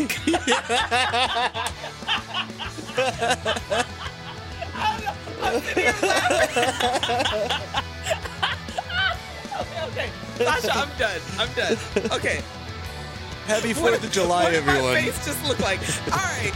okay, okay. Sasha, I'm done. I'm done. Okay. Happy Fourth of July, what did everyone. My face just looked like. All right.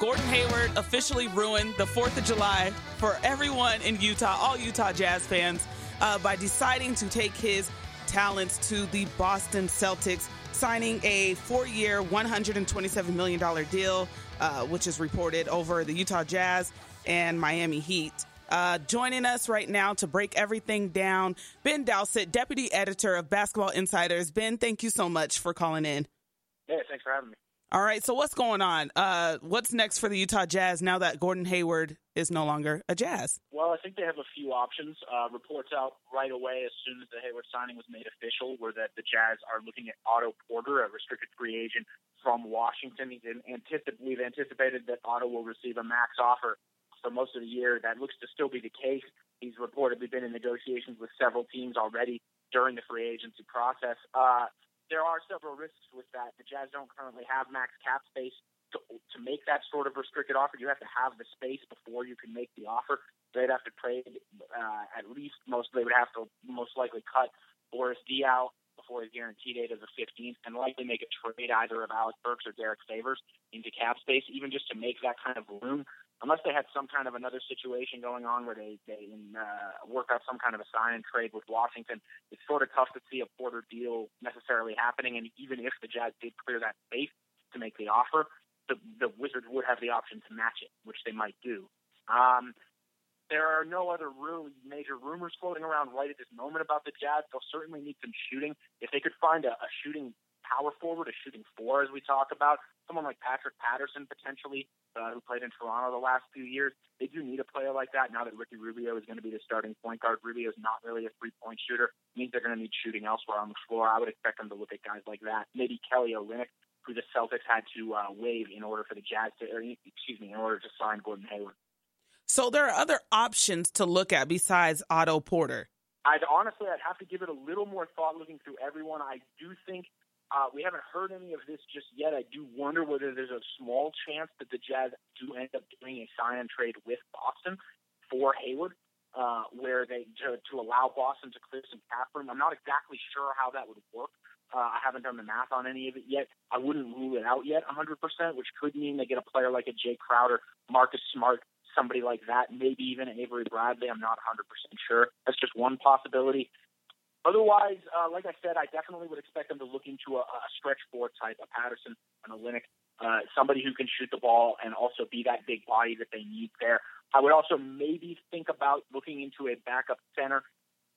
Gordon Hayward officially ruined the 4th of July for everyone in Utah, all Utah Jazz fans, uh, by deciding to take his talents to the Boston Celtics, signing a four year, $127 million deal, uh, which is reported over the Utah Jazz and Miami Heat. Uh, joining us right now to break everything down, Ben Dowsett, deputy editor of Basketball Insiders. Ben, thank you so much for calling in. Yeah, thanks for having me. All right, so what's going on? Uh, what's next for the Utah Jazz now that Gordon Hayward is no longer a Jazz? Well, I think they have a few options. Uh, reports out right away as soon as the Hayward signing was made official were that the Jazz are looking at Otto Porter, a restricted free agent from Washington. He's in- anticip- we've anticipated that Otto will receive a max offer for most of the year. That looks to still be the case. He's reportedly been in negotiations with several teams already during the free agency process. Uh, there are several risks with that. The Jazz don't currently have max cap space to, to make that sort of restricted offer. You have to have the space before you can make the offer. They'd have to trade uh, at least most. They would have to most likely cut Boris Diaw before his guarantee date of the 15th, and likely make a trade either of Alec Burks or Derrick Favors into cap space, even just to make that kind of room. Unless they had some kind of another situation going on where they they uh, work out some kind of a sign and trade with Washington, it's sort of tough to see a Porter deal necessarily happening. And even if the Jazz did clear that space to make the offer, the the Wizards would have the option to match it, which they might do. Um, there are no other really major rumors floating around right at this moment about the Jazz. They'll certainly need some shooting. If they could find a, a shooting power forward, a shooting four, as we talk about, someone like Patrick Patterson potentially, uh, who played in Toronto the last few years, they do need a player like that. Now that Ricky Rubio is going to be the starting point guard, Rubio is not really a three-point shooter. It means they're going to need shooting elsewhere on the floor. I would expect them to look at guys like that. Maybe Kelly Olynyk, who the Celtics had to uh, waive in order for the Jazz to, or, excuse me, in order to sign Gordon Hayward. So there are other options to look at besides Otto Porter. I'd honestly, I'd have to give it a little more thought looking through everyone. I do think uh, we haven't heard any of this just yet. I do wonder whether there's a small chance that the Jazz do end up doing a sign and trade with Boston for Hayward, uh, where they to, to allow Boston to clear some cap room. I'm not exactly sure how that would work. Uh, I haven't done the math on any of it yet. I wouldn't rule it out yet 100%, which could mean they get a player like a Jae Crowder, Marcus Smart, somebody like that, maybe even Avery Bradley. I'm not 100% sure. That's just one possibility. Otherwise, uh, like I said, I definitely would expect them to look into a, a stretch four type, a Patterson, an Olynyk, uh, somebody who can shoot the ball and also be that big body that they need there. I would also maybe think about looking into a backup center.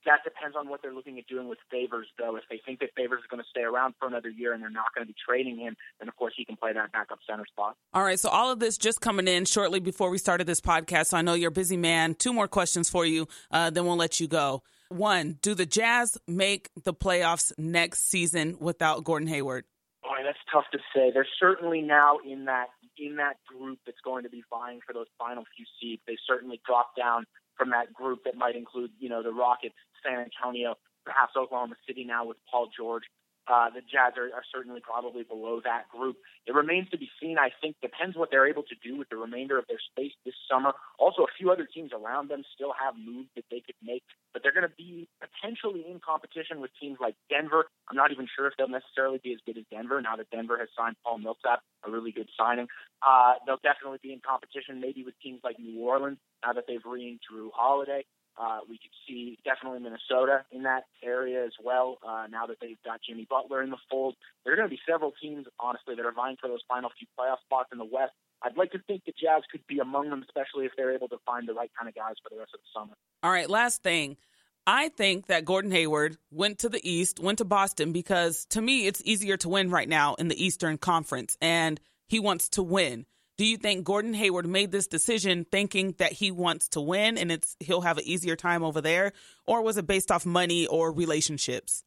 That depends on what they're looking at doing with Favors, though. If they think that Favors is going to stay around for another year and they're not going to be trading him, then of course he can play that backup center spot. All right, so all of this just coming in shortly before we started this podcast. So I know you're a busy man. Two more questions for you, uh, then we'll let you go. One, do the Jazz make the playoffs next season without Gordon Hayward? Boy, that's tough to say. They're certainly now in that in that group that's going to be vying for those final few seeds. They certainly dropped down from that group that might include, you know, the Rockets, San Antonio, perhaps Oklahoma City now with Paul George. Uh, the Jazz are, are certainly probably below that group. It remains to be seen. I think depends what they're able to do with the remainder of their space this summer. Also, a few other teams around them still have moves that they could make, but they're going to be potentially in competition with teams like Denver. I'm not even sure if they'll necessarily be as good as Denver now that Denver has signed Paul Millsap, a really good signing. Uh, they'll definitely be in competition maybe with teams like New Orleans now that they've re Jrue Holiday. Uh, we could see definitely Minnesota in that area as well. Uh, now that they've got Jimmy Butler in the fold, there are going to be several teams, honestly, that are vying for those final few playoff spots in the West. I'd like to think the Jazz could be among them, especially if they're able to find the right kind of guys for the rest of the summer. All right, last thing. I think that Gordon Hayward went to the East, went to Boston because to me it's easier to win right now in the Eastern Conference and he wants to win. Do you think Gordon Hayward made this decision thinking that he wants to win and it's he'll have an easier time over there or was it based off money or relationships?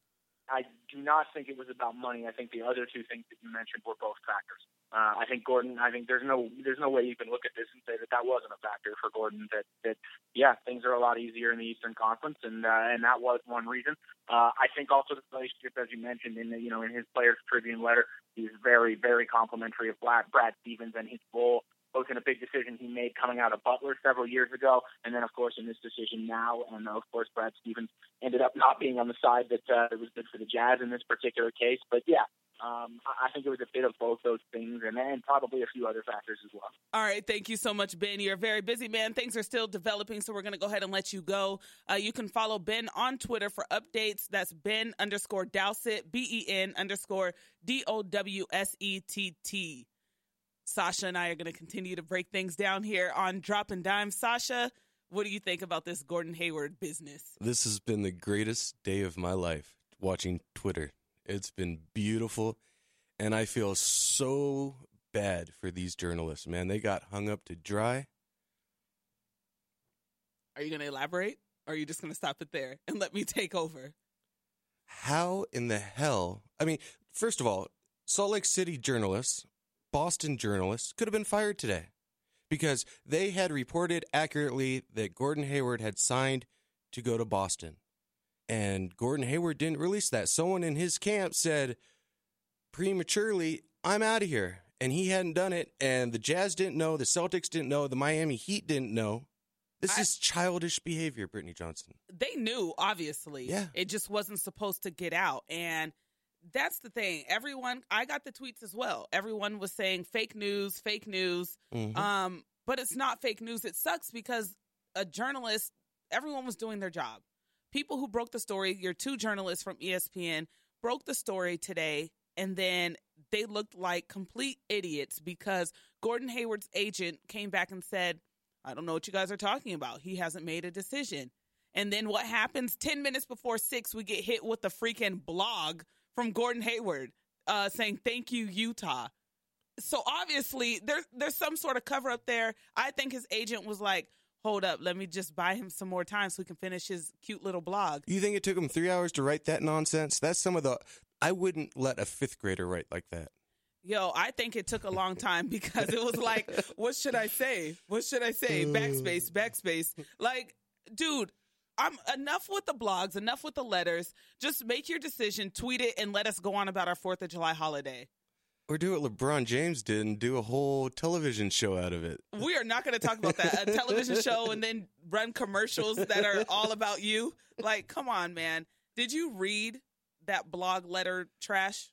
I do not think it was about money. I think the other two things that you mentioned were both factors. Uh, I think Gordon. I think there's no there's no way you can look at this and say that that wasn't a factor for Gordon. That that yeah, things are a lot easier in the Eastern Conference, and uh, and that was one reason. Uh, I think also the relationship, as you mentioned in the, you know in his Players Tribune letter, he's very very complimentary of Brad, Stevens and his role both in a big decision he made coming out of Butler several years ago, and then of course in this decision now. And of course Brad Stevens ended up not being on the side that uh, was good for the Jazz in this particular case. But yeah, um, I think it was a bit of both those things, and then probably a few other factors as well. All right, thank you so much, Ben. You're a very busy man. Things are still developing, so we're going to go ahead and let you go. Uh, you can follow Ben on Twitter for updates. That's Ben underscore Dowsett, B E N underscore D O W S E T T. Sasha and I are going to continue to break things down here on Drop and Dime. Sasha, what do you think about this Gordon Hayward business? This has been the greatest day of my life watching Twitter. It's been beautiful. And I feel so bad for these journalists, man. They got hung up to dry. Are you going to elaborate? Or are you just going to stop it there and let me take over? How in the hell? I mean, first of all, Salt Lake City journalists Boston journalists could have been fired today because they had reported accurately that Gordon Hayward had signed to go to Boston. And Gordon Hayward didn't release that. Someone in his camp said prematurely, I'm out of here. And he hadn't done it. And the Jazz didn't know. The Celtics didn't know. The Miami Heat didn't know. This I, is childish behavior, Brittany Johnson. They knew, obviously. Yeah. It just wasn't supposed to get out. And that's the thing. Everyone, I got the tweets as well. Everyone was saying fake news, fake news. Mm-hmm. Um, but it's not fake news. It sucks because a journalist, everyone was doing their job. People who broke the story, your two journalists from ESPN broke the story today, and then they looked like complete idiots because Gordon Hayward's agent came back and said, I don't know what you guys are talking about. He hasn't made a decision. And then what happens 10 minutes before six, we get hit with the freaking blog from Gordon Hayward uh, saying thank you Utah. So obviously there's there's some sort of cover up there. I think his agent was like, "Hold up, let me just buy him some more time so he can finish his cute little blog." You think it took him 3 hours to write that nonsense? That's some of the I wouldn't let a 5th grader write like that. Yo, I think it took a long time because it was like, what should I say? What should I say? Backspace, backspace. Like, dude, I'm enough with the blogs, enough with the letters. Just make your decision, tweet it, and let us go on about our Fourth of July holiday. Or do what LeBron James did and do a whole television show out of it. We are not going to talk about that. A television show and then run commercials that are all about you. Like, come on, man. Did you read that blog letter trash?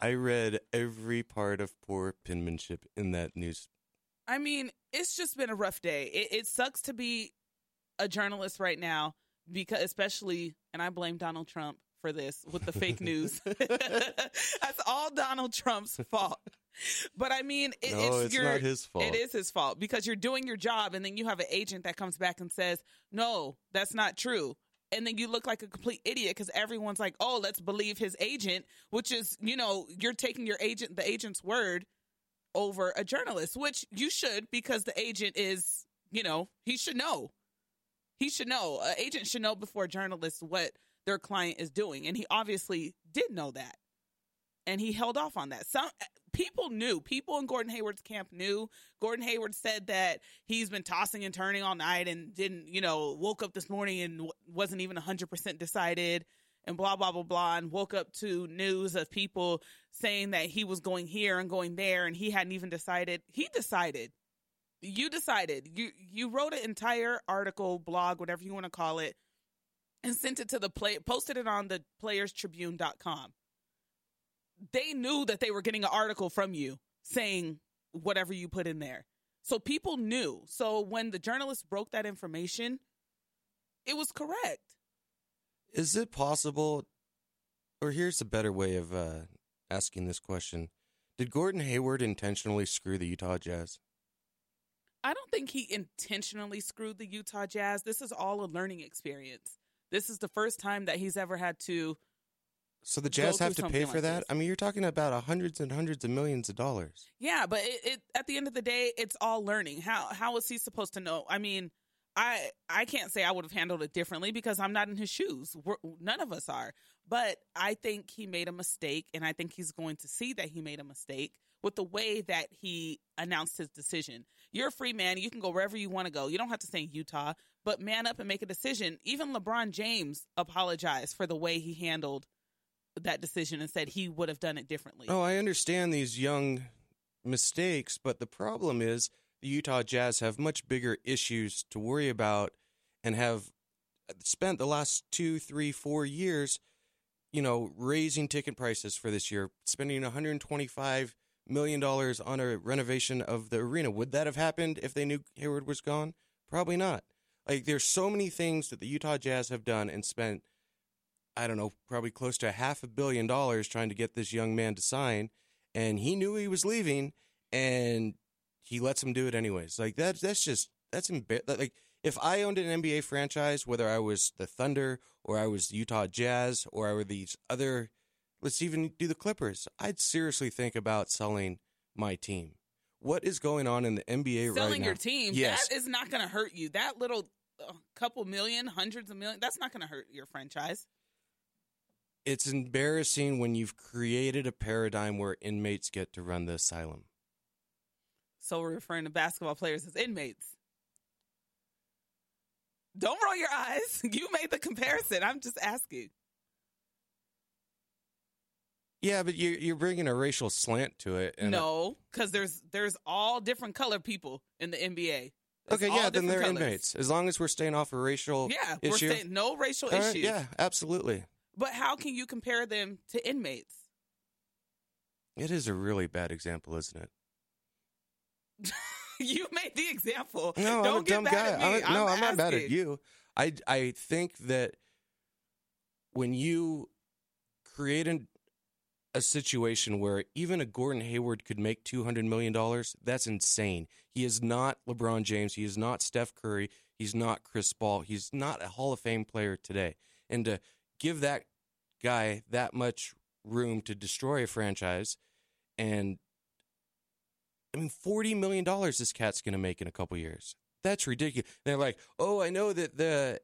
I read every part of poor penmanship in that news. I mean, it's just been a rough day. It, it sucks to be a journalist right now because especially and I blame Donald Trump for this with the fake news. That's all Donald Trump's fault. But I mean, it, no, it's, it's your, not his fault. It is his fault because you're doing your job, and then you have an agent that comes back and says, "No, that's not true." And then you look like a complete idiot because everyone's like, "Oh, let's believe his agent," which is, you know, you're taking your agent, the agent's word, over a journalist, which you should because the agent is, you know, he should know he should know. An agent should know before journalists what their client is doing, and he obviously did know that, and he held off on that. Some people knew. People in Gordon Hayward's camp knew. Gordon Hayward said that he's been tossing and turning all night and didn't, you know, woke up this morning and wasn't even 100% decided and blah, blah, blah, blah, and woke up to news of people saying that he was going here and going there and he hadn't even decided. He decided you decided you you wrote an entire article blog whatever you want to call it and sent it to the play posted it on the playerstribune.com they knew that they were getting an article from you saying whatever you put in there. So people knew. So when the journalist broke that information it was correct. Is it possible or here's a better way of uh, asking this question. Did gordon hayward intentionally screw the utah jazz I don't think he intentionally screwed the Utah Jazz. This is all a learning experience. This is the first time that he's ever had to. So the Jazz have to pay for like that. This. I mean, you're talking about hundreds and hundreds of millions of dollars. Yeah, but it, it, at the end of the day, it's all learning. How how was he supposed to know? I mean, I I can't say I would have handled it differently because I'm not in his shoes. We're, none of us are. But I think he made a mistake, and I think he's going to see that he made a mistake with the way that he announced his decision. You're a free man. You can go wherever you want to go. You don't have to stay in Utah, but man up and make a decision. Even LeBron James apologized for the way he handled that decision and said he would have done it differently. Oh, I understand these young mistakes, but the problem is the Utah Jazz have much bigger issues to worry about and have spent the last two, three, four years, you know, raising ticket prices for this year, spending 125 million dollars on a renovation of the arena. Would that have happened if they knew Hayward was gone? Probably not. Like there's so many things that the Utah Jazz have done and spent I don't know, probably close to half a billion dollars trying to get this young man to sign and he knew he was leaving and he lets him do it anyways. Like that that's just that's like if I owned an NBA franchise, whether I was the Thunder or I was the Utah Jazz or I were these other let's even do the Clippers, I'd seriously think about selling my team. What is going on in the NBA right now? Selling your team, Yes. that is not going to hurt you. That little uh, couple million, hundreds of million, that's not going to hurt your franchise. It's embarrassing when you've created a paradigm where inmates get to run the asylum. So we're referring to basketball players as inmates. Don't roll your eyes. You made the comparison. I'm just asking. Yeah, but you, you're bringing a racial slant to it. And no, because there's there's all different color people in the NBA. There's okay, yeah, then they're colors. inmates. As long as we're staying off a racial Yeah, we're issue. saying no racial right, issues. yeah, absolutely. But how can you compare them to inmates? It is a really bad example, isn't it? you made the example. No, Don't I'm a get dumb mad guy. at me. I'm, no, I'm not mad at you. I I think that when you create an, a situation where even a Gordon Hayward could make two hundred million dollars, that's insane. He is not LeBron James. He is not Steph Curry. He's not Chris Paul. He's not a Hall of Fame player today. And to give that guy that much room to destroy a franchise, and I mean, forty million dollars this cat's going to make in a couple years. That's ridiculous. They're like, oh, I know that the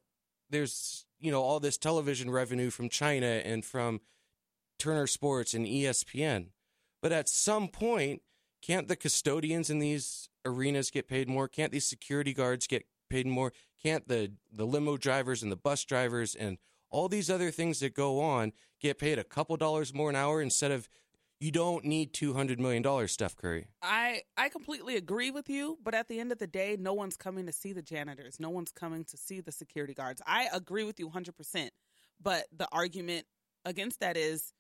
there's you know all this television revenue from China and from Turner Sports and ESPN, but at some point, can't the custodians in these arenas get paid more? Can't these security guards get paid more? Can't the the limo drivers and the bus drivers and all these other things that go on get paid a couple dollars more an hour instead of you don't need two hundred million dollars, Steph Curry. I I completely agree with you, but at the end of the day, no one's coming to see the janitors. No one's coming to see the security guards. I agree with you 100%. But the argument against that is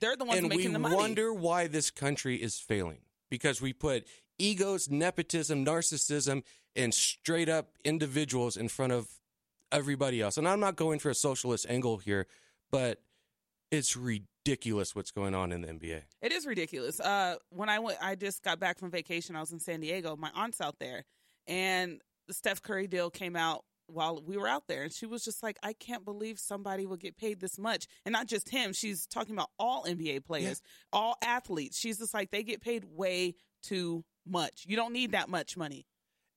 they're the ones and making the money. We wonder why this country is failing because we put egos, nepotism, narcissism, and straight up individuals in front of everybody else. And I'm not going for a socialist angle here, but it's ridiculous what's going on in the NBA. It is ridiculous. Uh, when I went, I just got back from vacation. I was in San Diego. My aunt's out there, and the Steph Curry deal came out while we were out there, and she was just like, "I can't believe somebody would get paid this much." And not just him. She's talking about all NBA players, all athletes. She's just like, they get paid way too much. You don't need that much money.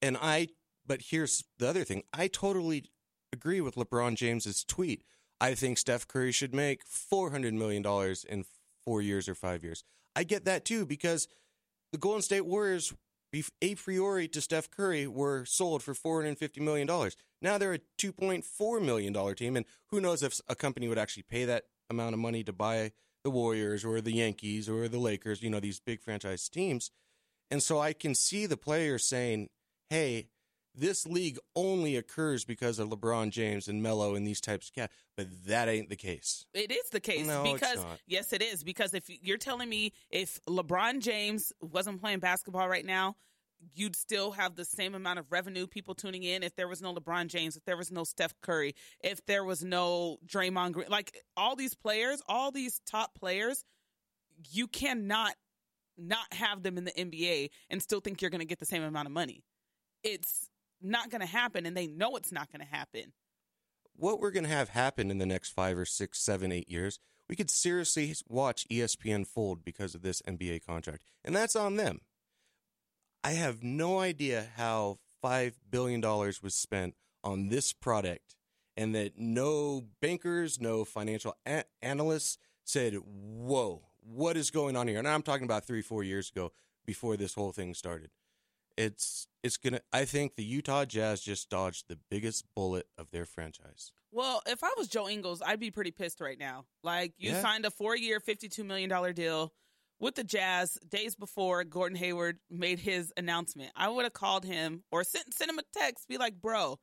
And I, but here's the other thing I totally agree with LeBron James's tweet. I think Steph Curry should make $400 million in four years or five years. I get that too because the Golden State Warriors, a priori to Steph Curry, were sold for $450 million. Now they're a $2.4 million team. And who knows if a company would actually pay that amount of money to buy the Warriors or the Yankees or the Lakers, you know, these big franchise teams. And so I can see the players saying, hey, this league only occurs because of LeBron James and Melo and these types of cats, but that ain't the case. It is the case No, it's because not. yes, it is because if you're telling me if LeBron James wasn't playing basketball right now, you'd still have the same amount of revenue, people tuning in. If there was no LeBron James, if there was no Steph Curry, if there was no Draymond Green, like all these players, all these top players, you cannot not have them in the NBA and still think you're going to get the same amount of money. It's not going to happen, and they know it's not going to happen. What we're going to have happen in the next five or six, seven, eight years, we could seriously watch ESPN fold because of this NBA contract. And that's on them. I have no idea how $5 billion was spent on this product and that no bankers, no financial a- analysts said, whoa, what is going on here? And I'm talking about three, four years ago before this whole thing started. It's it's gonna. I think the Utah Jazz just dodged the biggest bullet of their franchise. Well, if I was Joe Ingles, I'd be pretty pissed right now. Like you Yeah. signed a four-year, fifty-two million dollar deal with the Jazz days before Gordon Hayward made his announcement. I would have called him or sent sent him a text, be like, "Bro,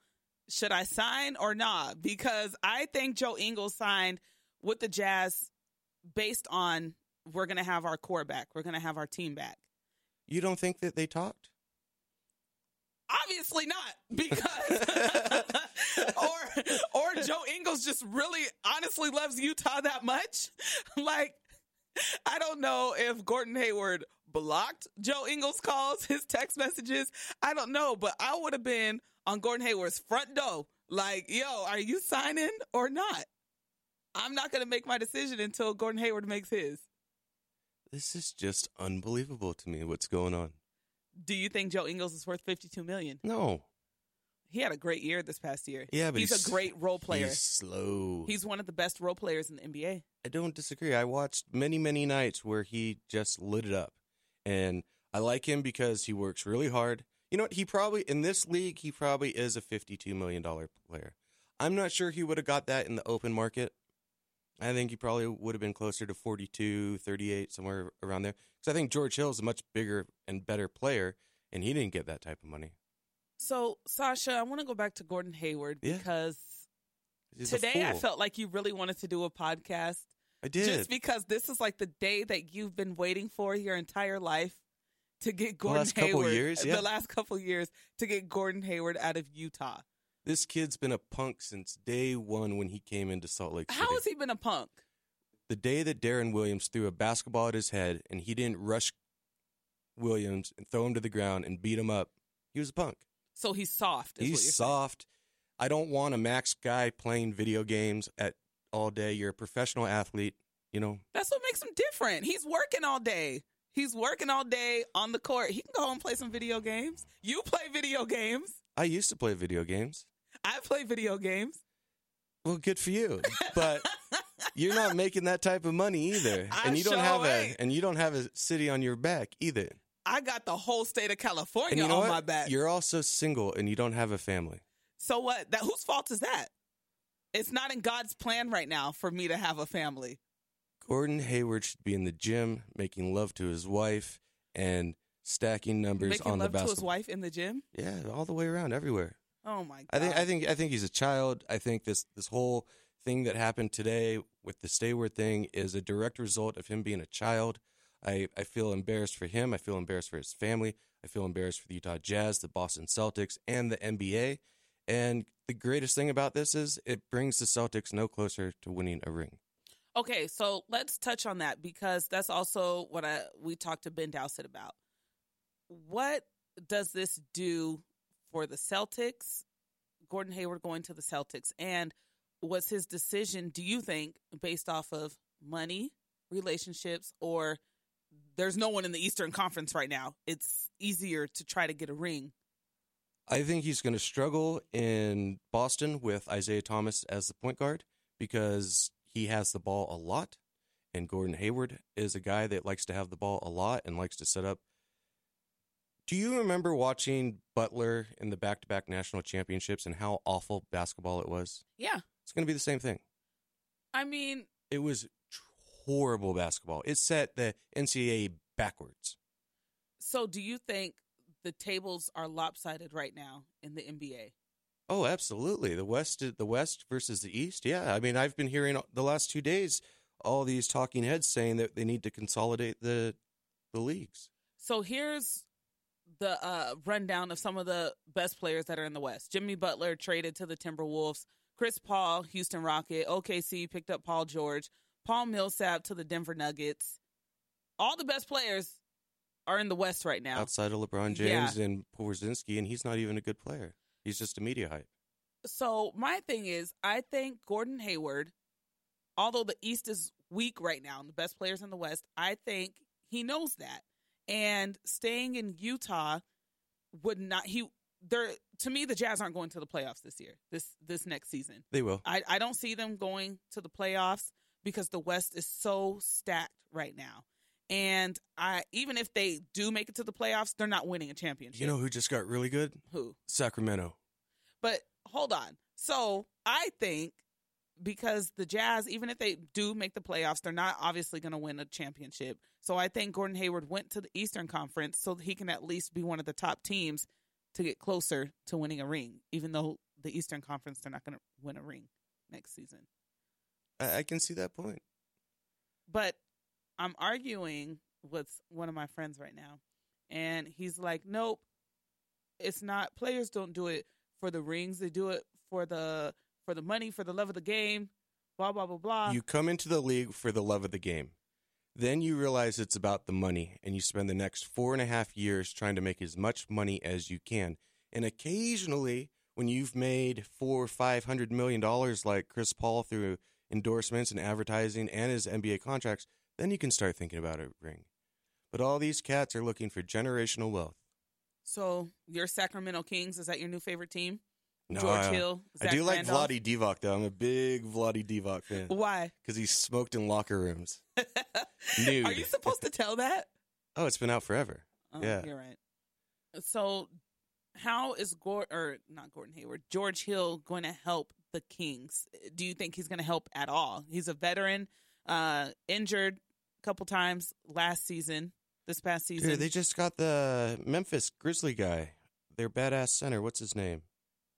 should I sign or not?" Because I think Joe Ingles signed with the Jazz based on we're gonna have our core back, we're gonna have our team back. You don't think that they talked? Obviously not, because or or Joe Ingles just really honestly loves Utah that much. Like, I don't know if Gordon Hayward blocked Joe Ingles' calls, his text messages. I don't know, but I would have been on Gordon Hayward's front door, like, yo, are you signing or not? I'm not gonna make my decision until Gordon Hayward makes his. This is just unbelievable to me. What's going on? Do you think Joe Ingles is worth 52 million? No. He had a great year this past year. Yeah, but he's, he's- a great role player. He's slow. He's one of the best role players in the NBA. I don't disagree. I watched many, many nights where he just lit it up. And I like him because he works really hard. You know what? He probably, in this league, he probably is a $52 million player. I'm not sure he would have got that in the open market. I think he probably would have been closer to 42, 38, somewhere around there. Because I think George Hill is a much bigger and better player, and he didn't get that type of money. So, Sasha, I want to go back to Gordon Hayward Yeah. because He's today I felt like you really wanted to do a podcast. I did. Just because this is like the day that you've been waiting for your entire life to get Gordon the last couple Hayward. years, yeah. The last couple years to get Gordon Hayward out of Utah. This kid's been a punk since day one when he came into Salt Lake City. How has he been a punk? the day that Deron Williams threw a basketball at his head and he didn't rush Williams and throw him to the ground and beat him up, he was a punk. So he's soft. He's soft. I don't want a max guy playing video games at all day. You're a professional athlete, you know. That's what makes him different. He's working all day. He's working all day on the court. He can go home and play some video games. You play video games. I used to play video games. I play video games. Well, good for you. But you're not making that type of money either. I and you don't have ain't. a and you don't have a city on your back either. I got the whole state of California And you know on what? my back. You're also single and you don't have a family. so what? That whose fault is that? It's not in God's plan right now for me to have a family. Gordon Hayward should be in the gym making love to his wife and stacking numbers Making on love the to his wife in the gym. Yeah, all the way around, everywhere. Oh my god! I think I think I think he's a child. I think this this whole thing that happened today with the Stayward thing is a direct result of him being a child. I, I feel embarrassed for him. I feel embarrassed for his family. I feel embarrassed for the Utah Jazz, the Boston Celtics, and the NBA. And the greatest thing about this is it brings the Celtics no closer to winning a ring. Okay, so let's touch on that because that's also what I we talked to Ben Dowsett about. What does this do for the Celtics? Gordon Hayward going to the Celtics, and was his decision? Do you think based off of money, relationships, or there's no one in the Eastern Conference right now? It's easier to try to get a ring. I think he's going to struggle in Boston with Isaiah Thomas as the point guard because he has the ball a lot. And Gordon Hayward is a guy that likes to have the ball a lot and likes to set up. Do you remember watching Butler in the back to back national championships and how awful basketball it was? Yeah, It's going to be the same thing. I mean, It was horrible basketball. It set the NCAA backwards. so do you think the tables are lopsided right now in the NBA? Oh, absolutely. The West, the West versus the East. Yeah, I mean, I've been hearing the last two days all these talking heads saying that they need to consolidate the the leagues. So here's the uh, rundown of some of the best players that are in the West. Jimmy Butler traded to the Timberwolves. Chris Paul, Houston Rocket. OKC picked up Paul George. Paul Millsap to the Denver Nuggets. All the best players are in the West right now. Outside of LeBron Yeah. James and Porzingis, and he's not even a good player. He's just a media hype. So my thing is, I think Gordon Hayward, although the East is weak right now and the best players in the West, I think he knows that. And staying in Utah would not he they're to me the Jazz aren't going to the playoffs this year. This this next season. They will. I, I don't see them going to the playoffs because the West is so stacked right now. And I even if they do make it to the playoffs, they're not winning a championship. You know who just got really good? who? Sacramento. But hold on. So I think because the Jazz, even if they do make the playoffs, they're not obviously going to win a championship. So I think Gordon Hayward went to the Eastern Conference so that he can at least be one of the top teams to get closer to winning a ring, even though the Eastern Conference, they're not going to win a ring next season. I, I can see that point. But I'm arguing with one of my friends right now, and he's like, nope, it's not. Players don't do it for the rings, they do it for the for the money, for the love of the game, blah blah blah blah. You come into the league for the love of the game. Then you realize it's about the money, and you spend the next four and a half years trying to make as much money as you can. And occasionally, when you've made four or five hundred million dollars, like Chris Paul through endorsements and advertising and his NBA contracts, then you can start thinking about a ring. But all these cats are looking for generational wealth. so your Sacramento Kings is that your new favorite team? No, George I, Hill. I Zach do like? Vlade Divac though. I'm a big Vlade Divac fan Why? because he smoked in locker rooms. Nude. Are you supposed to tell that? Oh, it's been out forever. Oh, Yeah. you're right. So, how is Gordon or not Gordon Hayward, George Hill going to help the Kings? Do you think he's going to help at all? He's a veteran, uh, injured a couple times last season. This past season, Dude, they just got the Memphis Grizzly guy. Their badass center. What's his name?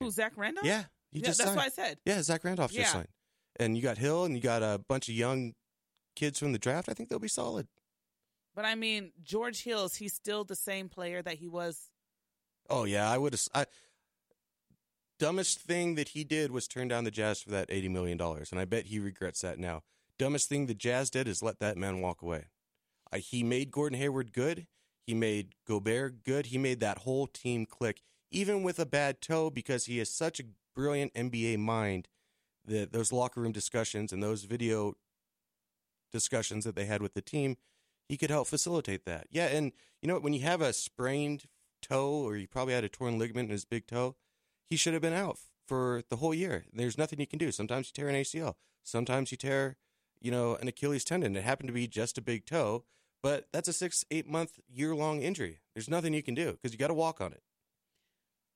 Who Zach Randolph? Yeah, he Yeah, just that's signed. what I said. Yeah, Zach Randolph just Yeah. signed. And you got Hill, and you got a bunch of young kids from the draft. I think they'll be solid. But I mean, George Hills, he's still the same player that he was. Oh yeah, I would have. I, dumbest thing that he did was turn down the Jazz for that eighty million dollars, and I bet he regrets that now. Dumbest thing the Jazz did is let that man walk away. I, he made Gordon Hayward good. He made Gobert good. He made that whole team click, even with a bad toe, because he has such a brilliant NBA mind. That those locker room discussions and those video discussions that they had with the team, he could help facilitate that. Yeah, and you know? When you have a sprained toe, or you probably had a torn ligament in his big toe, he should have been out for the whole year. There's nothing you can do. Sometimes you tear an ACL. Sometimes you tear, you know, an Achilles tendon. It happened to be just a big toe, but that's a six, eight month, year long injury. There's nothing you can do because you got to walk on it.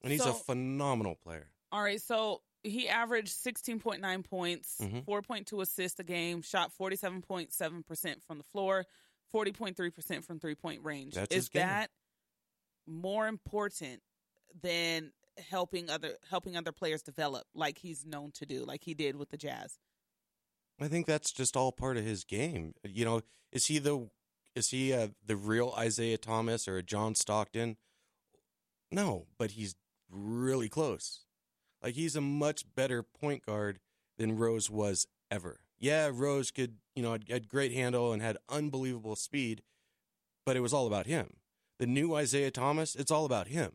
And he's So- a phenomenal player. All right, so he averaged 16.9 points, Mhm. 4.2 assists a game, shot 47.7% from the floor, 40.3% from three point range. That's Is that more important than helping other helping other players develop like he's known to do, like he did with the Jazz? I think that's just all part of his game. You know, is he the is he uh, the real Isaiah Thomas or a John Stockton? No, but he's really close. Like he's a much better point guard than Rose was ever. Yeah, Rose could, you know, had, great handle and had unbelievable speed, but it was all about him. The new Isaiah Thomas, it's all about him.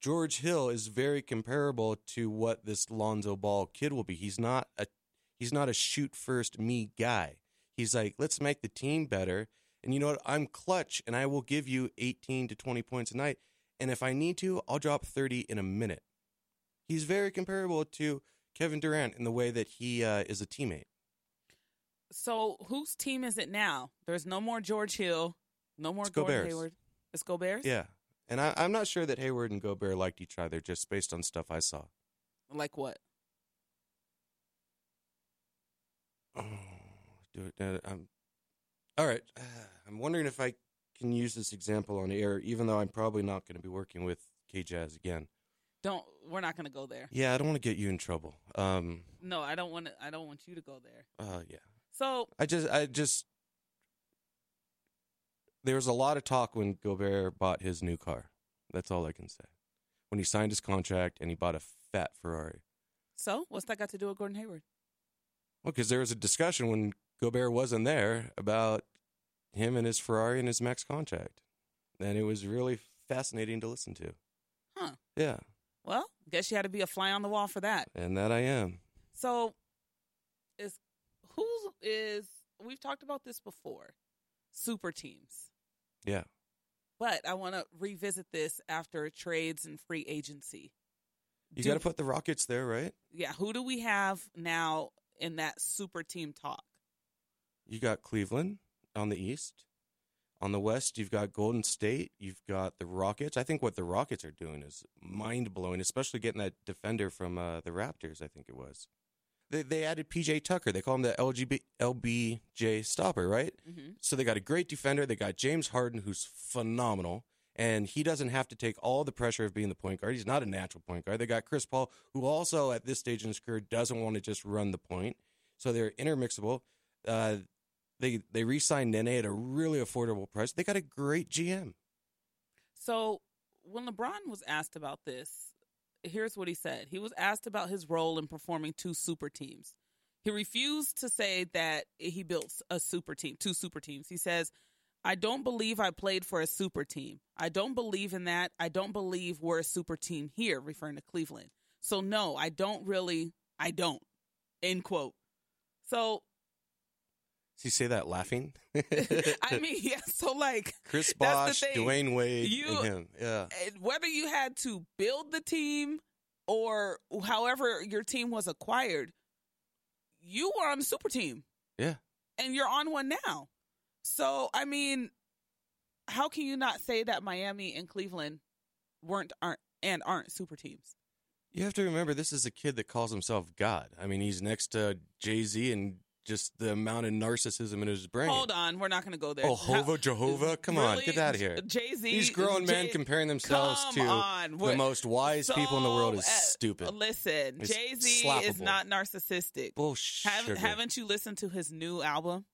George Hill is very comparable to what this Lonzo Ball kid will be. He's not a he's not a shoot first me guy. He's like, let's make the team better. And you know what? I'm clutch and I will give you 18 to 20 points a night. And if I need to, I'll drop 30 in a minute. He's very comparable to Kevin Durant in the way that he uh, is a teammate. So whose team is it now? There's no more George Hill, no more It's Gordon. Hayward. It's Gobert's? Yeah. And I, I'm not sure that Hayward and Gobert liked each other just based on stuff I saw. Like what? Oh, dude, uh, I'm, all right. I'm wondering if I can use this example on air, even though I'm probably not going to be working with K Jazz again. Don't we're not going to go there. Yeah, I don't want to get you in trouble. Um, No, I don't want to I don't want you to go there. uh, yeah. So, I just, I just, there was a lot of talk when Gobert bought his new car. That's all I can say. When he signed his contract and he bought a fat Ferrari. so what's that got to do with Gordon Hayward? Well, because there was a discussion when Gobert wasn't there about him and his Ferrari and his max contract. And it was really fascinating to listen to. Huh. Yeah. Well, guess you had to be a fly on the wall for that. And that I am. So, is who's is we've talked about this before. Super teams. Yeah. But I want to revisit this after trades and free agency. You got to put the Rockets there, right? Yeah, who do we have now in that super team talk? You got Cleveland on the East. On the West, you've got Golden State. You've got the Rockets. I think what the Rockets are doing is mind blowing, especially getting that defender from uh, the Raptors. I think it was. They they added PJ Tucker. They call him the LGB, LBJ stopper, right? Mm-hmm. So they got a great defender. They got James Harden, who's phenomenal, and he doesn't have to take all the pressure of being the point guard. He's not a natural point guard. They got Chris Paul, who also at this stage in his career doesn't want to just run the point. So they're intermixable. Uh, they they re-signed Nene at a really affordable price. They got a great GM. So when LeBron was asked about this, here's what he said. He was asked about his role in performing two super teams. He refused to say that he built a super team, two super teams. He says, I don't believe I played for a super team. I don't believe in that. I don't believe we're a super team here, referring to Cleveland. So, no, I don't really, I don't. End quote. So, He say that laughing? I mean, yeah, so like, Chris Bosh. Dwyane Wade, You- and him. Yeah. Eh, whether you had to build the team or however your team was acquired, you were on the super team. Yeah. And you're on one now. So, I mean, how can you not say that Miami and Cleveland weren't aren't and aren't super teams? You have to remember this is a kid that calls himself God. I mean, he's next to Jay Z and just the amount of narcissism in his brain. Hold on, we're not going to go there. Oh, Hova Jehovah? Come on, get out of here. Jay Z. These grown men comparing themselves to on. the most wise people in the world is So, uh, stupid. Listen, Jay Z is not narcissistic. Bullshit. Haven't, haven't you listened to his new album?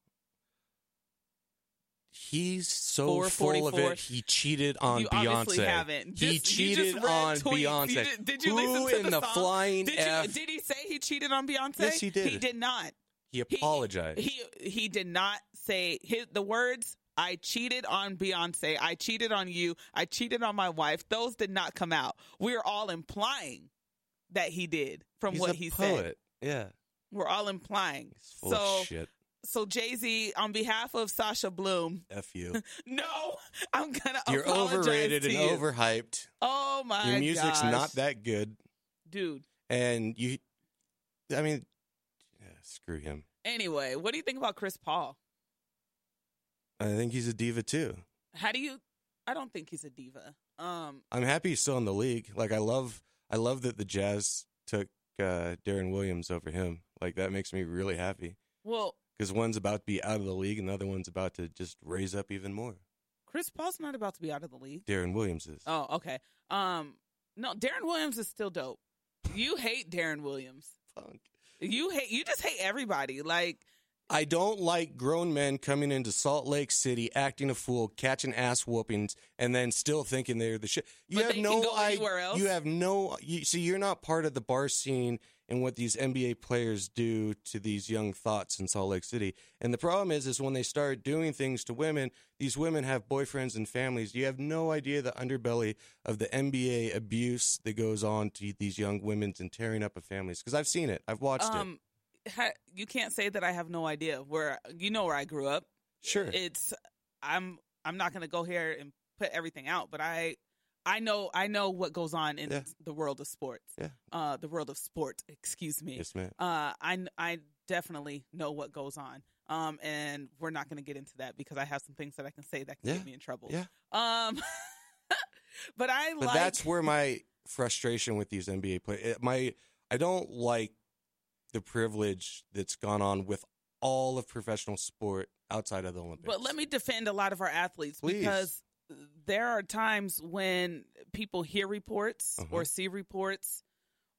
He's so full of it. He cheated on you Beyonce. obviously haven't. he Just- you cheated on tweets. You Beyonce. did- did you Who listen to in the the, flying Did, F? you, did he say he cheated on Beyonce? Yes, he did. He did not. He apologized. He he did not say his, the words. I cheated on Beyonce. I cheated on you. I cheated on my wife. Those did not come out. We're all implying that he did from He's what a he poet. said. Yeah. We're all implying. So so Jay Z, on behalf of Sasha Bloom, F you. no, I'm gonna You're apologize overrated and you. overhyped. Oh my Your music's gosh. not that good. dude. And you, I mean, yeah, screw him. Anyway, what do you think about Chris Paul? I think he's a diva too. How do you? I don't think he's a diva. Um, I'm happy he's still in the league. Like I love, I love that the Jazz took uh, Deron Williams over him. Like that makes me really happy well, because one's about to be out of the league and the other one's about to just raise up even more. Chris Paul's not about to be out of the league. Deron Williams is. Oh, okay. Um, no, Deron Williams is still dope. You hate Deron Williams. Punk. You hate. You just hate everybody. Like, I don't like grown men coming into Salt Lake City acting a fool, catching ass whoopings, and then still thinking they're the shit. You But have no go i- anywhere else? You have no. You, see, you're not part of the bar scene and what these NBA players do to these young thoughts in Salt Lake City. And the problem is, is when they start doing things to women, these women have boyfriends and families. You have no idea the underbelly of the NBA abuse that goes on to these young women and tearing up of families. Because I've seen it. I've watched it. um, ha- you can't say that I have no idea where. You know where I grew up. Sure. It's. I'm. I'm not gonna go here and put everything out, but I. I know. I know what goes on in Yeah. the world of sports. Yeah. Uh, the world of sport. Excuse me. yes, ma'am. Uh, I I definitely know what goes on. Um, and we're not going to get into that because I have some things that I can say that can Yeah. get me in trouble. Yeah. Um, but I But like. that's where my frustration with these NBA players. My I don't like the privilege that's gone on with all of professional sport outside of the Olympics. But let me defend a lot of our athletes Please. because there are times when people hear reports Uh-huh. or see reports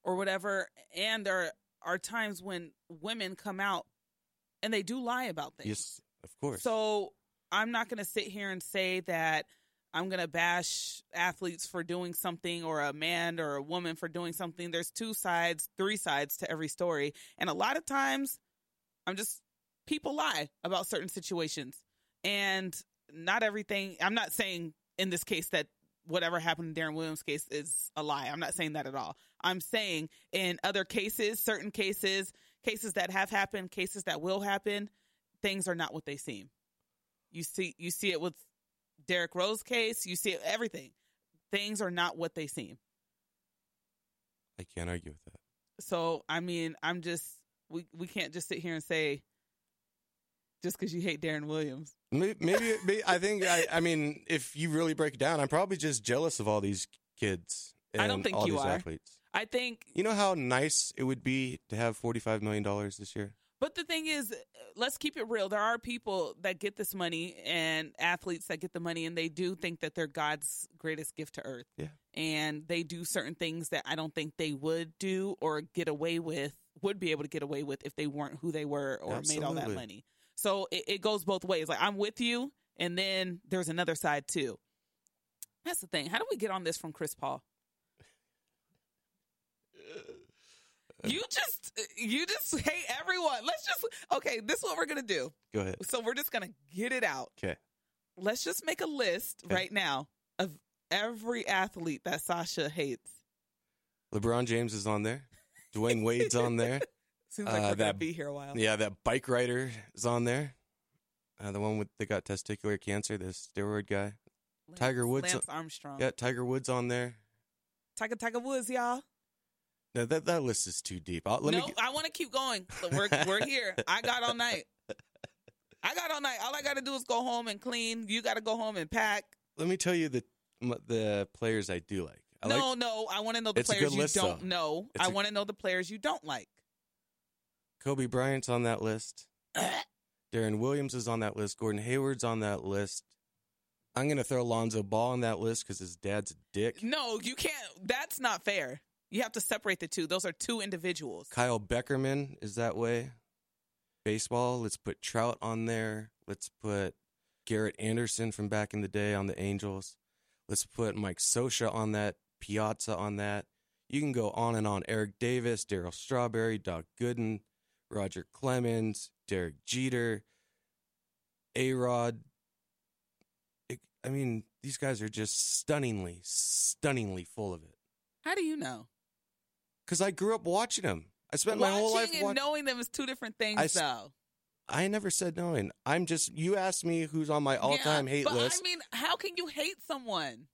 or whatever, and there are times when women come out and they do lie about things. Yes, of course. So I'm not going to sit here and say that I'm going to bash athletes for doing something or a man or a woman for doing something. There's two sides, three sides to every story. And a lot of times I'm just, people lie about certain situations. And not everything, I'm not saying in this case that whatever happened in Deron Williams' case is a lie. I'm not saying that at all. I'm saying in other cases, certain cases, cases that have happened, cases that will happen, things are not what they seem. You see, you see it with Derrick Rose case. You see everything. Things are not what they seem. I can't argue with that. So I mean, I'm just we we can't just sit here and say just because you hate Deron Williams. Maybe, maybe, maybe I think I, I mean, if you really break it down, I'm probably just jealous of all these kids. And I don't think all you these are. athletes. I think, You know how nice it would be to have 45 million dollars this year. but the thing is, let's keep it real. There are people that get this money and athletes that get the money, and they do think that they're God's greatest gift to earth. Yeah. And they do certain things that I don't think they would do or get away with, would be able to get away with if they weren't who they were or made all that money. So it, it goes both ways. Like, I'm with you, and then there's another side too. That's the thing. How do we get on this from Chris Paul? You just you just hate everyone. Let's just okay, this is what we're gonna do. Go ahead. So we're just gonna get it out. Okay. Let's just make a list Okay. right now of every athlete that Sasha hates. LeBron James is on there. Dwyane Wade's on there. Seems like Uh, we're gonna that- be here a while. Yeah, that bike rider is on there. Uh, the one with that got testicular cancer, the steroid guy. Lance- Tiger Woods- Lance Armstrong. Yeah, Tiger Woods on there. Tiger Tiger Woods, y'all. No, that that list is too deep. I'll, let no, me. I want to keep going. We're we're here. I got all night. I got all night. All I got to do is go home and clean. You got to go home and pack. Let me tell you the the players I do like. I no, like no. I want to know the players you list, don't though. know. It's I a- want to know the players you don't like. Kobe Bryant's on that list. Deron Williams is on that list. Gordon Hayward's on that list. I'm gonna throw Lonzo Ball on that list because his dad's a dick. No, you can't. That's not fair. You have to separate the two. Those are two individuals. Kyle Beckerman is that way. Baseball, let's put Trout on there. Let's put Garrett Anderson from back in the day on the Angels. Let's put Mike Scioscia on that, Piazza on that. You can go on and on. Eric Davis, Darryl Strawberry, Doc Gooden, Roger Clemens, Derek Jeter, A Rod. I mean, these guys are just stunningly, stunningly full of it. How do you know? Because I grew up watching them. I spent my whole life Watching and watching. knowing them is two different things, I though. I never said knowing. I'm just you asked me who's on my all-time Yeah, hate but list I mean, how can you hate someone?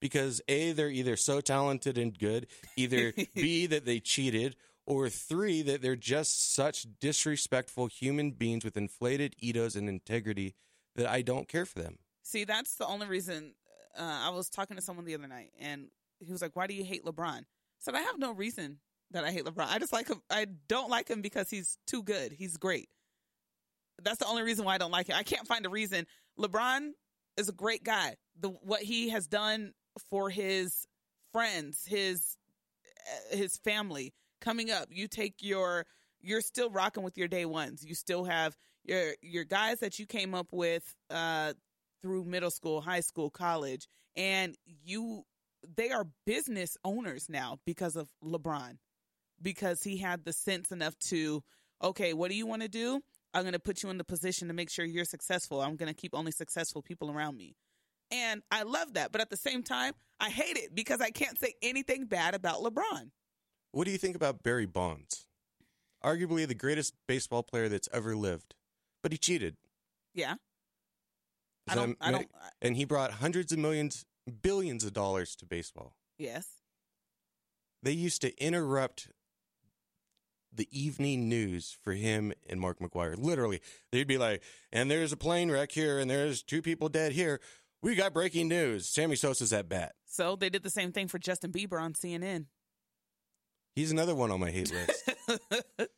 because a they're either so talented and good, either b that they cheated, or three that they're just such disrespectful human beings with inflated egos and integrity that I don't care for them. See, that's the only reason. Uh, I was talking to someone the other night, and he was like, "Why do you hate LeBron?" I said, "I have no reason that I hate LeBron. I just like him. I don't like him because he's too good. He's great. That's the only reason why I don't like him. I can't find a reason. LeBron is a great guy. The what he has done for his friends, his uh, his family coming up. You take your you're still rocking with your day ones. You still have your your guys that you came up with uh through middle school, high school, college, and you they are business owners now because of LeBron. Because he had the sense enough to, okay, what do you want to do? I'm going to put you in the position to make sure you're successful. I'm going to keep only successful people around me. And I love that. But at the same time, I hate it because I can't say anything bad about LeBron. What do you think about Barry Bonds? Arguably the greatest baseball player that's ever lived, but he cheated. Yeah. I don't, I don't, and he brought hundreds of millions, billions of dollars to baseball. yes. They used to interrupt the evening news for him and Mark McGwire. Literally, they'd be like, "And there's a plane wreck here, and there's two people dead here. We got breaking news. Sammy Sosa's at bat. So they did the same thing for Justin Bieber on CNN. He's another one on my hate list.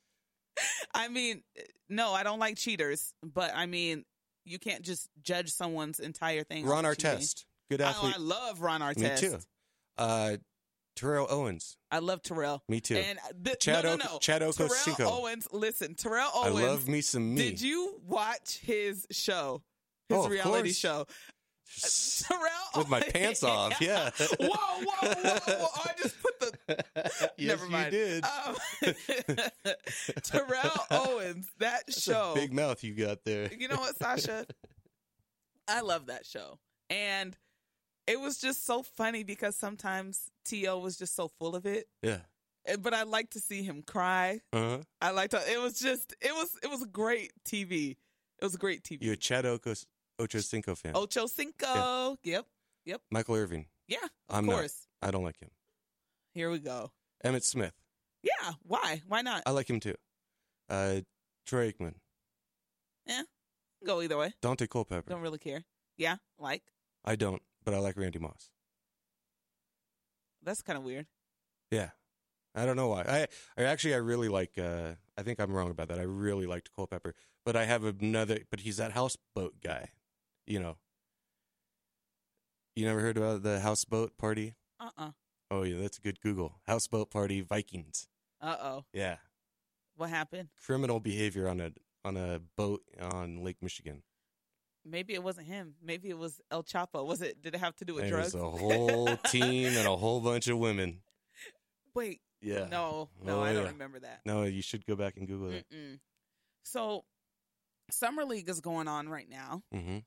I mean, no, I don't like cheaters, but I mean, you can't just judge someone's entire thing. Ron. Artest, good I, athlete. I love Ron Artest. me too. Uh, Terrell Owens, I love Terrell. me too. And the, Chad no, O- no, no. Chad Terrell Owens. Listen, Terrell Owens. I love me some me. Did you watch his show? His Oh, reality show. Terrell With my pants off, yeah. whoa, whoa, whoa, whoa! I just put the yes, Never mind. you did. Um, Terrell Owens, that That's show. big mouth you got there. you know what, Sasha? I love that show. And it was just so funny because sometimes T.O. was just so full of it. Yeah. But I like to see him cry. Uh-huh. I like to, it was just, it was, it was great TV. It was great TV. You a Chad Okos- Ocho Cinco fan. Ocho Cinco. Yep. Yep. Michael Irvin. Yeah. Of I'm not. course. I don't like him. Here we go. Emmitt Smith. Yeah. Why? Why not? I like him too. Uh, Troy Aikman. Yeah. Go either way. Daunte Culpepper. Don't really care. Yeah. Like I don't, but I like Randy Moss. that's kind of weird. Yeah. I don't know why. I, I actually I really like uh I think I'm wrong about that. I really liked Culpepper. But I have another but he's that houseboat guy. You know. You never heard about the houseboat party? Oh yeah, that's a good Google. Houseboat party Vikings. Uh oh. Yeah. What happened? Criminal behavior on a on a boat on Lake Michigan. Maybe it wasn't him. Maybe it was El Chapo. Was it? Did it have to do with There drugs? was a whole team and a whole bunch of women. Wait. Yeah. No. No, Oh, I don't yeah. remember that. No, you should go back and Google it. Mm-mm. So, summer league is going on right now. hmm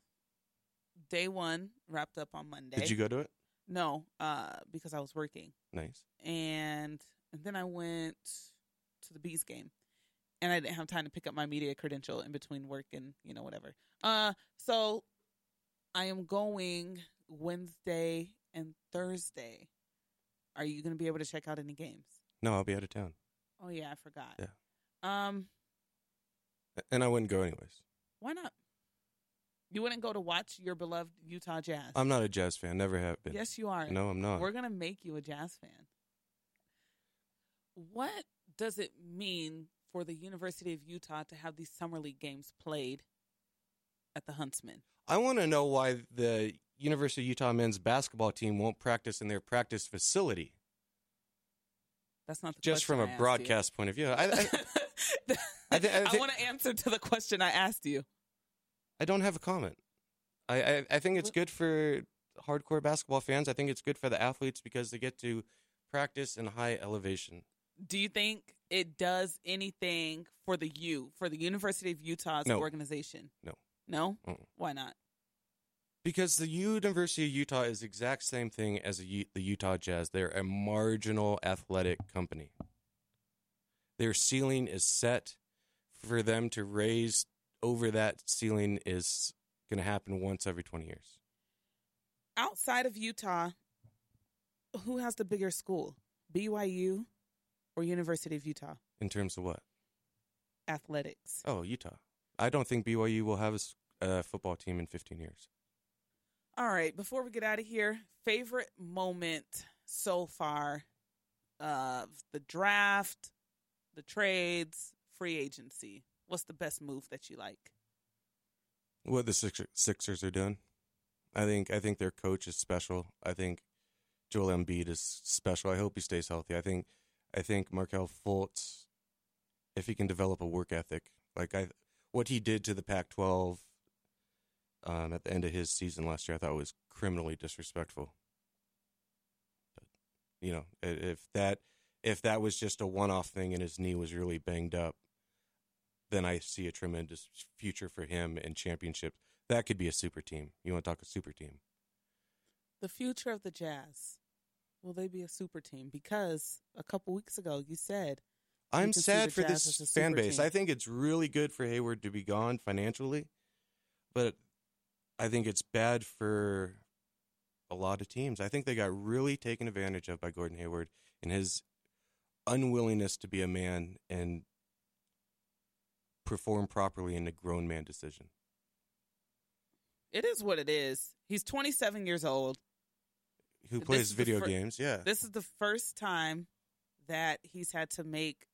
Day one wrapped up on Monday. Did you go to it? No, uh, because I was working, Nice. and, and then I went to the bees game, and I didn't have time to pick up my media credential in between work and you know whatever. Uh, so I am going Wednesday and Thursday. Are you going to be able to check out any games? No, I'll be out of town. Oh yeah, I forgot. Yeah. Um, And I wouldn't go anyways. why not? You wouldn't go to watch your beloved Utah Jazz. I'm not a jazz fan. Never have been. yes, you are. No, I'm not. We're gonna make you a jazz fan. What does it mean for the University of Utah to have these summer league games played at the Huntsman? I want to know why the University of Utah men's basketball team won't practice in their practice facility. That's not the Just from a broadcast point of view, I, I. I thi- I I want to answer to the question I asked you. I don't have a comment. I, I, I think it's good for hardcore basketball fans. I think it's good for the athletes because they get to practice in high elevation. Do you think it does anything for the U, for the University of Utah's No. organization? No. No? Mm-mm. Why not? Because the University of Utah is the exact same thing as the U- the Utah Jazz. They're a marginal athletic company. Their ceiling is set for them to raise over that ceiling is going to happen once every 20 years. Outside of Utah, who has the bigger school? BYU or University of Utah? In terms of what? Athletics. Oh, Utah. I don't think BYU will have a football team in 15 years. All right, before we get out of here, favorite moment so far of the draft, the trades, free agency. What's the best move that you like? What the Sixer- Sixers are doing, I think. I think their coach is special. I think Joel Embiid is special. I hope he stays healthy. I think. I think Markelle Fultz, if he can develop a work ethic, like I, what he did to the Pac-12 um, at the end of his season last year, I thought was criminally disrespectful. But, you know, if that if that was just a one-off thing and his knee was really banged up, then I see a tremendous future for him in championships. That could be a super team. You want to talk a super team? The future of the Jazz. Will they be a super team? Because a couple weeks ago you said I'm see sad for Jazz this fan base. team. I think it's really good for Hayward to be gone financially, but I think it's bad for a lot of teams. I think they got really taken advantage of by Gordon Hayward and his unwillingness to be a man and perform properly in a grown man decision. it is what it is. He's 27 years old. Who plays video fir- games? Yeah. This is the first time that he's had to make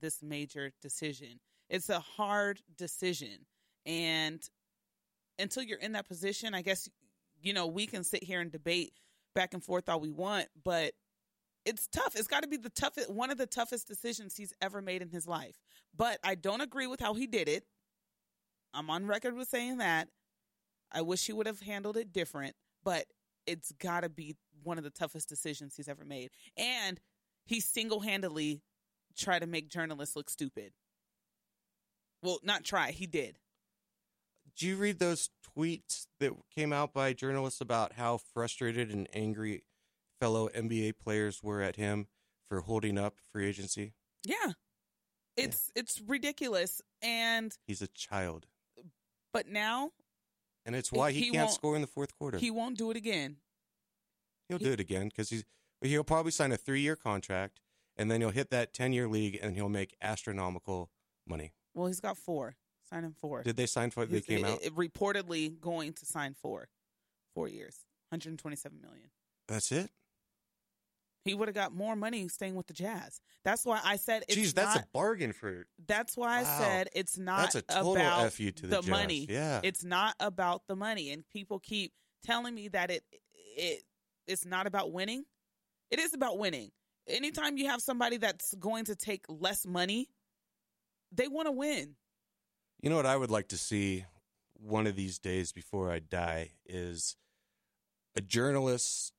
this major decision. It's a hard decision. And until you're in that position, I guess, you know, we can sit here and debate back and forth all we want, but it's tough. It's got to be the toughest, one of the toughest decisions he's ever made in his life. But I don't agree with how he did it. I'm on record with saying that. I wish he would have handled it different, but it's got to be one of the toughest decisions he's ever made. And he single handedly tried to make journalists look stupid. Well, not try, he did. Do you read those tweets that came out by journalists about how frustrated and angry fellow NBA players were at him for holding up free agency? Yeah. It's it's ridiculous. And He's a child. but now and it's why he, He can't score in the fourth quarter. He won't do it again. He'll he- do it again because he's he'll probably sign a three year contract, and then he'll hit that ten year league, and he'll make astronomical money. Well, he's got four. Sign him four. Did they sign for? They He's- came it- out. it- reportedly going to sign four, four years, 127 million. That's it. He would have got more money staying with the Jazz. That's why I said it's Jeez, that's not. a bargain for. that's why Wow. I said it's not That's a total about F you to the Jazz. money. Yeah. It's not about the money, and people keep telling me that it it it's not about winning. It is about winning. Anytime you have somebody that's going to take less money, they want to win. You know what I would like to see one of these days before I die is a journalist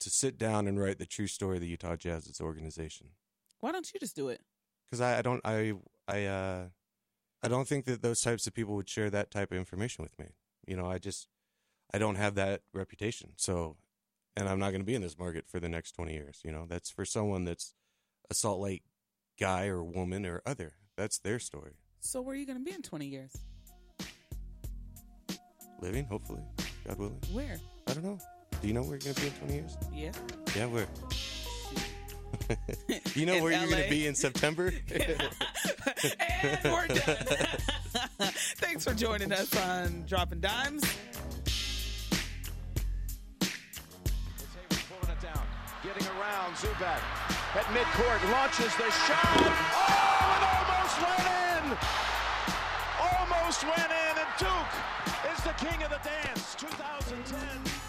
to sit down and write the true story of the Utah Jazz Jazz's organization. Why don't you just do it? Because I, I don't I I uh I don't think that those types of people would share that type of information with me. You know, I just I don't have that reputation. So and I'm not going to be in this market for the next 20 years, you know. That's for someone that's a Salt Lake guy or woman or other. That's their story. So where are you going to be in 20 years? Living, hopefully, God willing. Where? I don't know. Do you know where you're going to be in 20 years? Yeah. Yeah, where? Do you know In where you're going to be in September? and we're done. Thanks for joining us on Dropping Dimes. Hayward pulling it down, getting around Zoubek at midcourt, launches the shot. Oh, it almost went in! Almost went in, and Duke is the king of the dance. 2010.